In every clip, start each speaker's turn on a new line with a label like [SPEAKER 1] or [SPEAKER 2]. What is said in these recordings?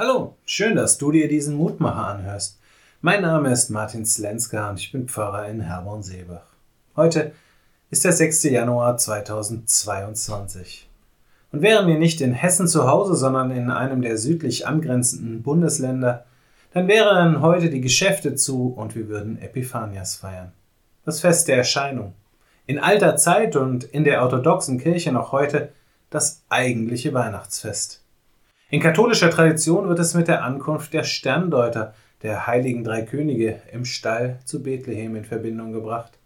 [SPEAKER 1] Hallo, schön, dass du dir diesen Mutmacher anhörst. Mein Name ist Martin Slenska und ich bin Pfarrer in Herborn-Seebach. Heute ist der 6. Januar 2022. Und wären wir nicht in Hessen zu Hause, sondern in einem der südlich angrenzenden Bundesländer, dann wären heute die Geschäfte zu und wir würden Epiphanias feiern. Das Fest der Erscheinung. In alter Zeit und in der orthodoxen Kirche noch heute das eigentliche Weihnachtsfest. In katholischer Tradition wird es mit der Ankunft der Sterndeuter, der heiligen drei Könige, im Stall zu Bethlehem in Verbindung gebracht.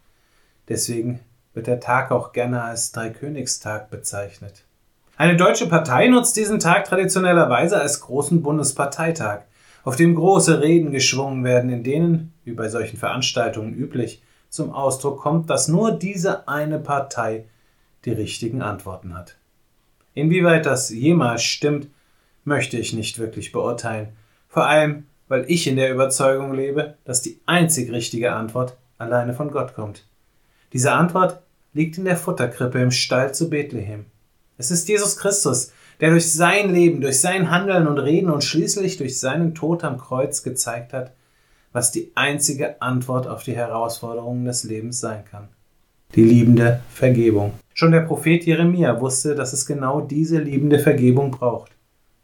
[SPEAKER 1] Deswegen wird der Tag auch gerne als Dreikönigstag bezeichnet. Eine deutsche Partei nutzt diesen Tag traditionellerweise als großen Bundesparteitag, auf dem große Reden geschwungen werden, in denen, wie bei solchen Veranstaltungen üblich, zum Ausdruck kommt, dass nur diese eine Partei die richtigen Antworten hat. Inwieweit das jemals stimmt, möchte ich nicht wirklich beurteilen, vor allem weil ich in der Überzeugung lebe, dass die einzig richtige Antwort alleine von Gott kommt. Diese Antwort liegt in der Futterkrippe im Stall zu Bethlehem. Es ist Jesus Christus, der durch sein Leben, durch sein Handeln und Reden und schließlich durch seinen Tod am Kreuz gezeigt hat, was die einzige Antwort auf die Herausforderungen des Lebens sein kann. Die liebende Vergebung. Schon der Prophet Jeremia wusste, dass es genau diese liebende Vergebung braucht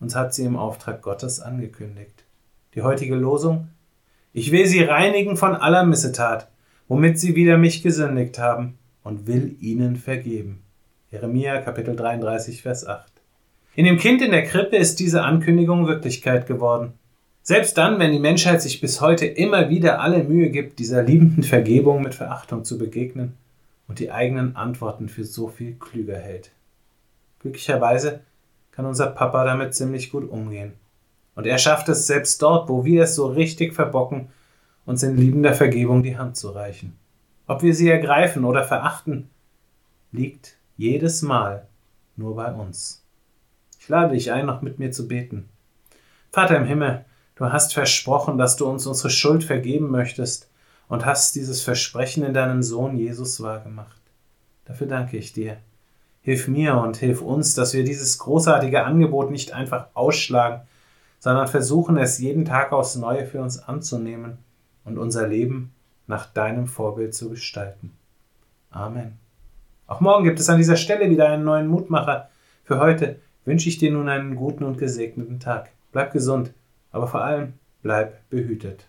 [SPEAKER 1] und hat sie im Auftrag Gottes angekündigt. Die heutige Losung Ich will sie reinigen von aller Missetat, womit sie wider mich gesündigt haben, und will ihnen vergeben. Jeremia Kapitel 33, Vers 8. In dem Kind in der Krippe ist diese Ankündigung Wirklichkeit geworden. Selbst dann, wenn die Menschheit sich bis heute immer wieder alle Mühe gibt, dieser liebenden Vergebung mit Verachtung zu begegnen und die eigenen Antworten für so viel klüger hält. Glücklicherweise kann unser Papa damit ziemlich gut umgehen. Und er schafft es selbst dort, wo wir es so richtig verbocken, uns in liebender Vergebung die Hand zu reichen. Ob wir sie ergreifen oder verachten, liegt jedes Mal nur bei uns. Ich lade dich ein, noch mit mir zu beten. Vater im Himmel, du hast versprochen, dass du uns unsere Schuld vergeben möchtest und hast dieses Versprechen in deinem Sohn Jesus wahrgemacht. Dafür danke ich dir. Hilf mir und hilf uns, dass wir dieses großartige Angebot nicht einfach ausschlagen, sondern versuchen es jeden Tag aufs Neue für uns anzunehmen und unser Leben nach deinem Vorbild zu gestalten. Amen. Auch morgen gibt es an dieser Stelle wieder einen neuen Mutmacher. Für heute wünsche ich dir nun einen guten und gesegneten Tag. Bleib gesund, aber vor allem bleib behütet.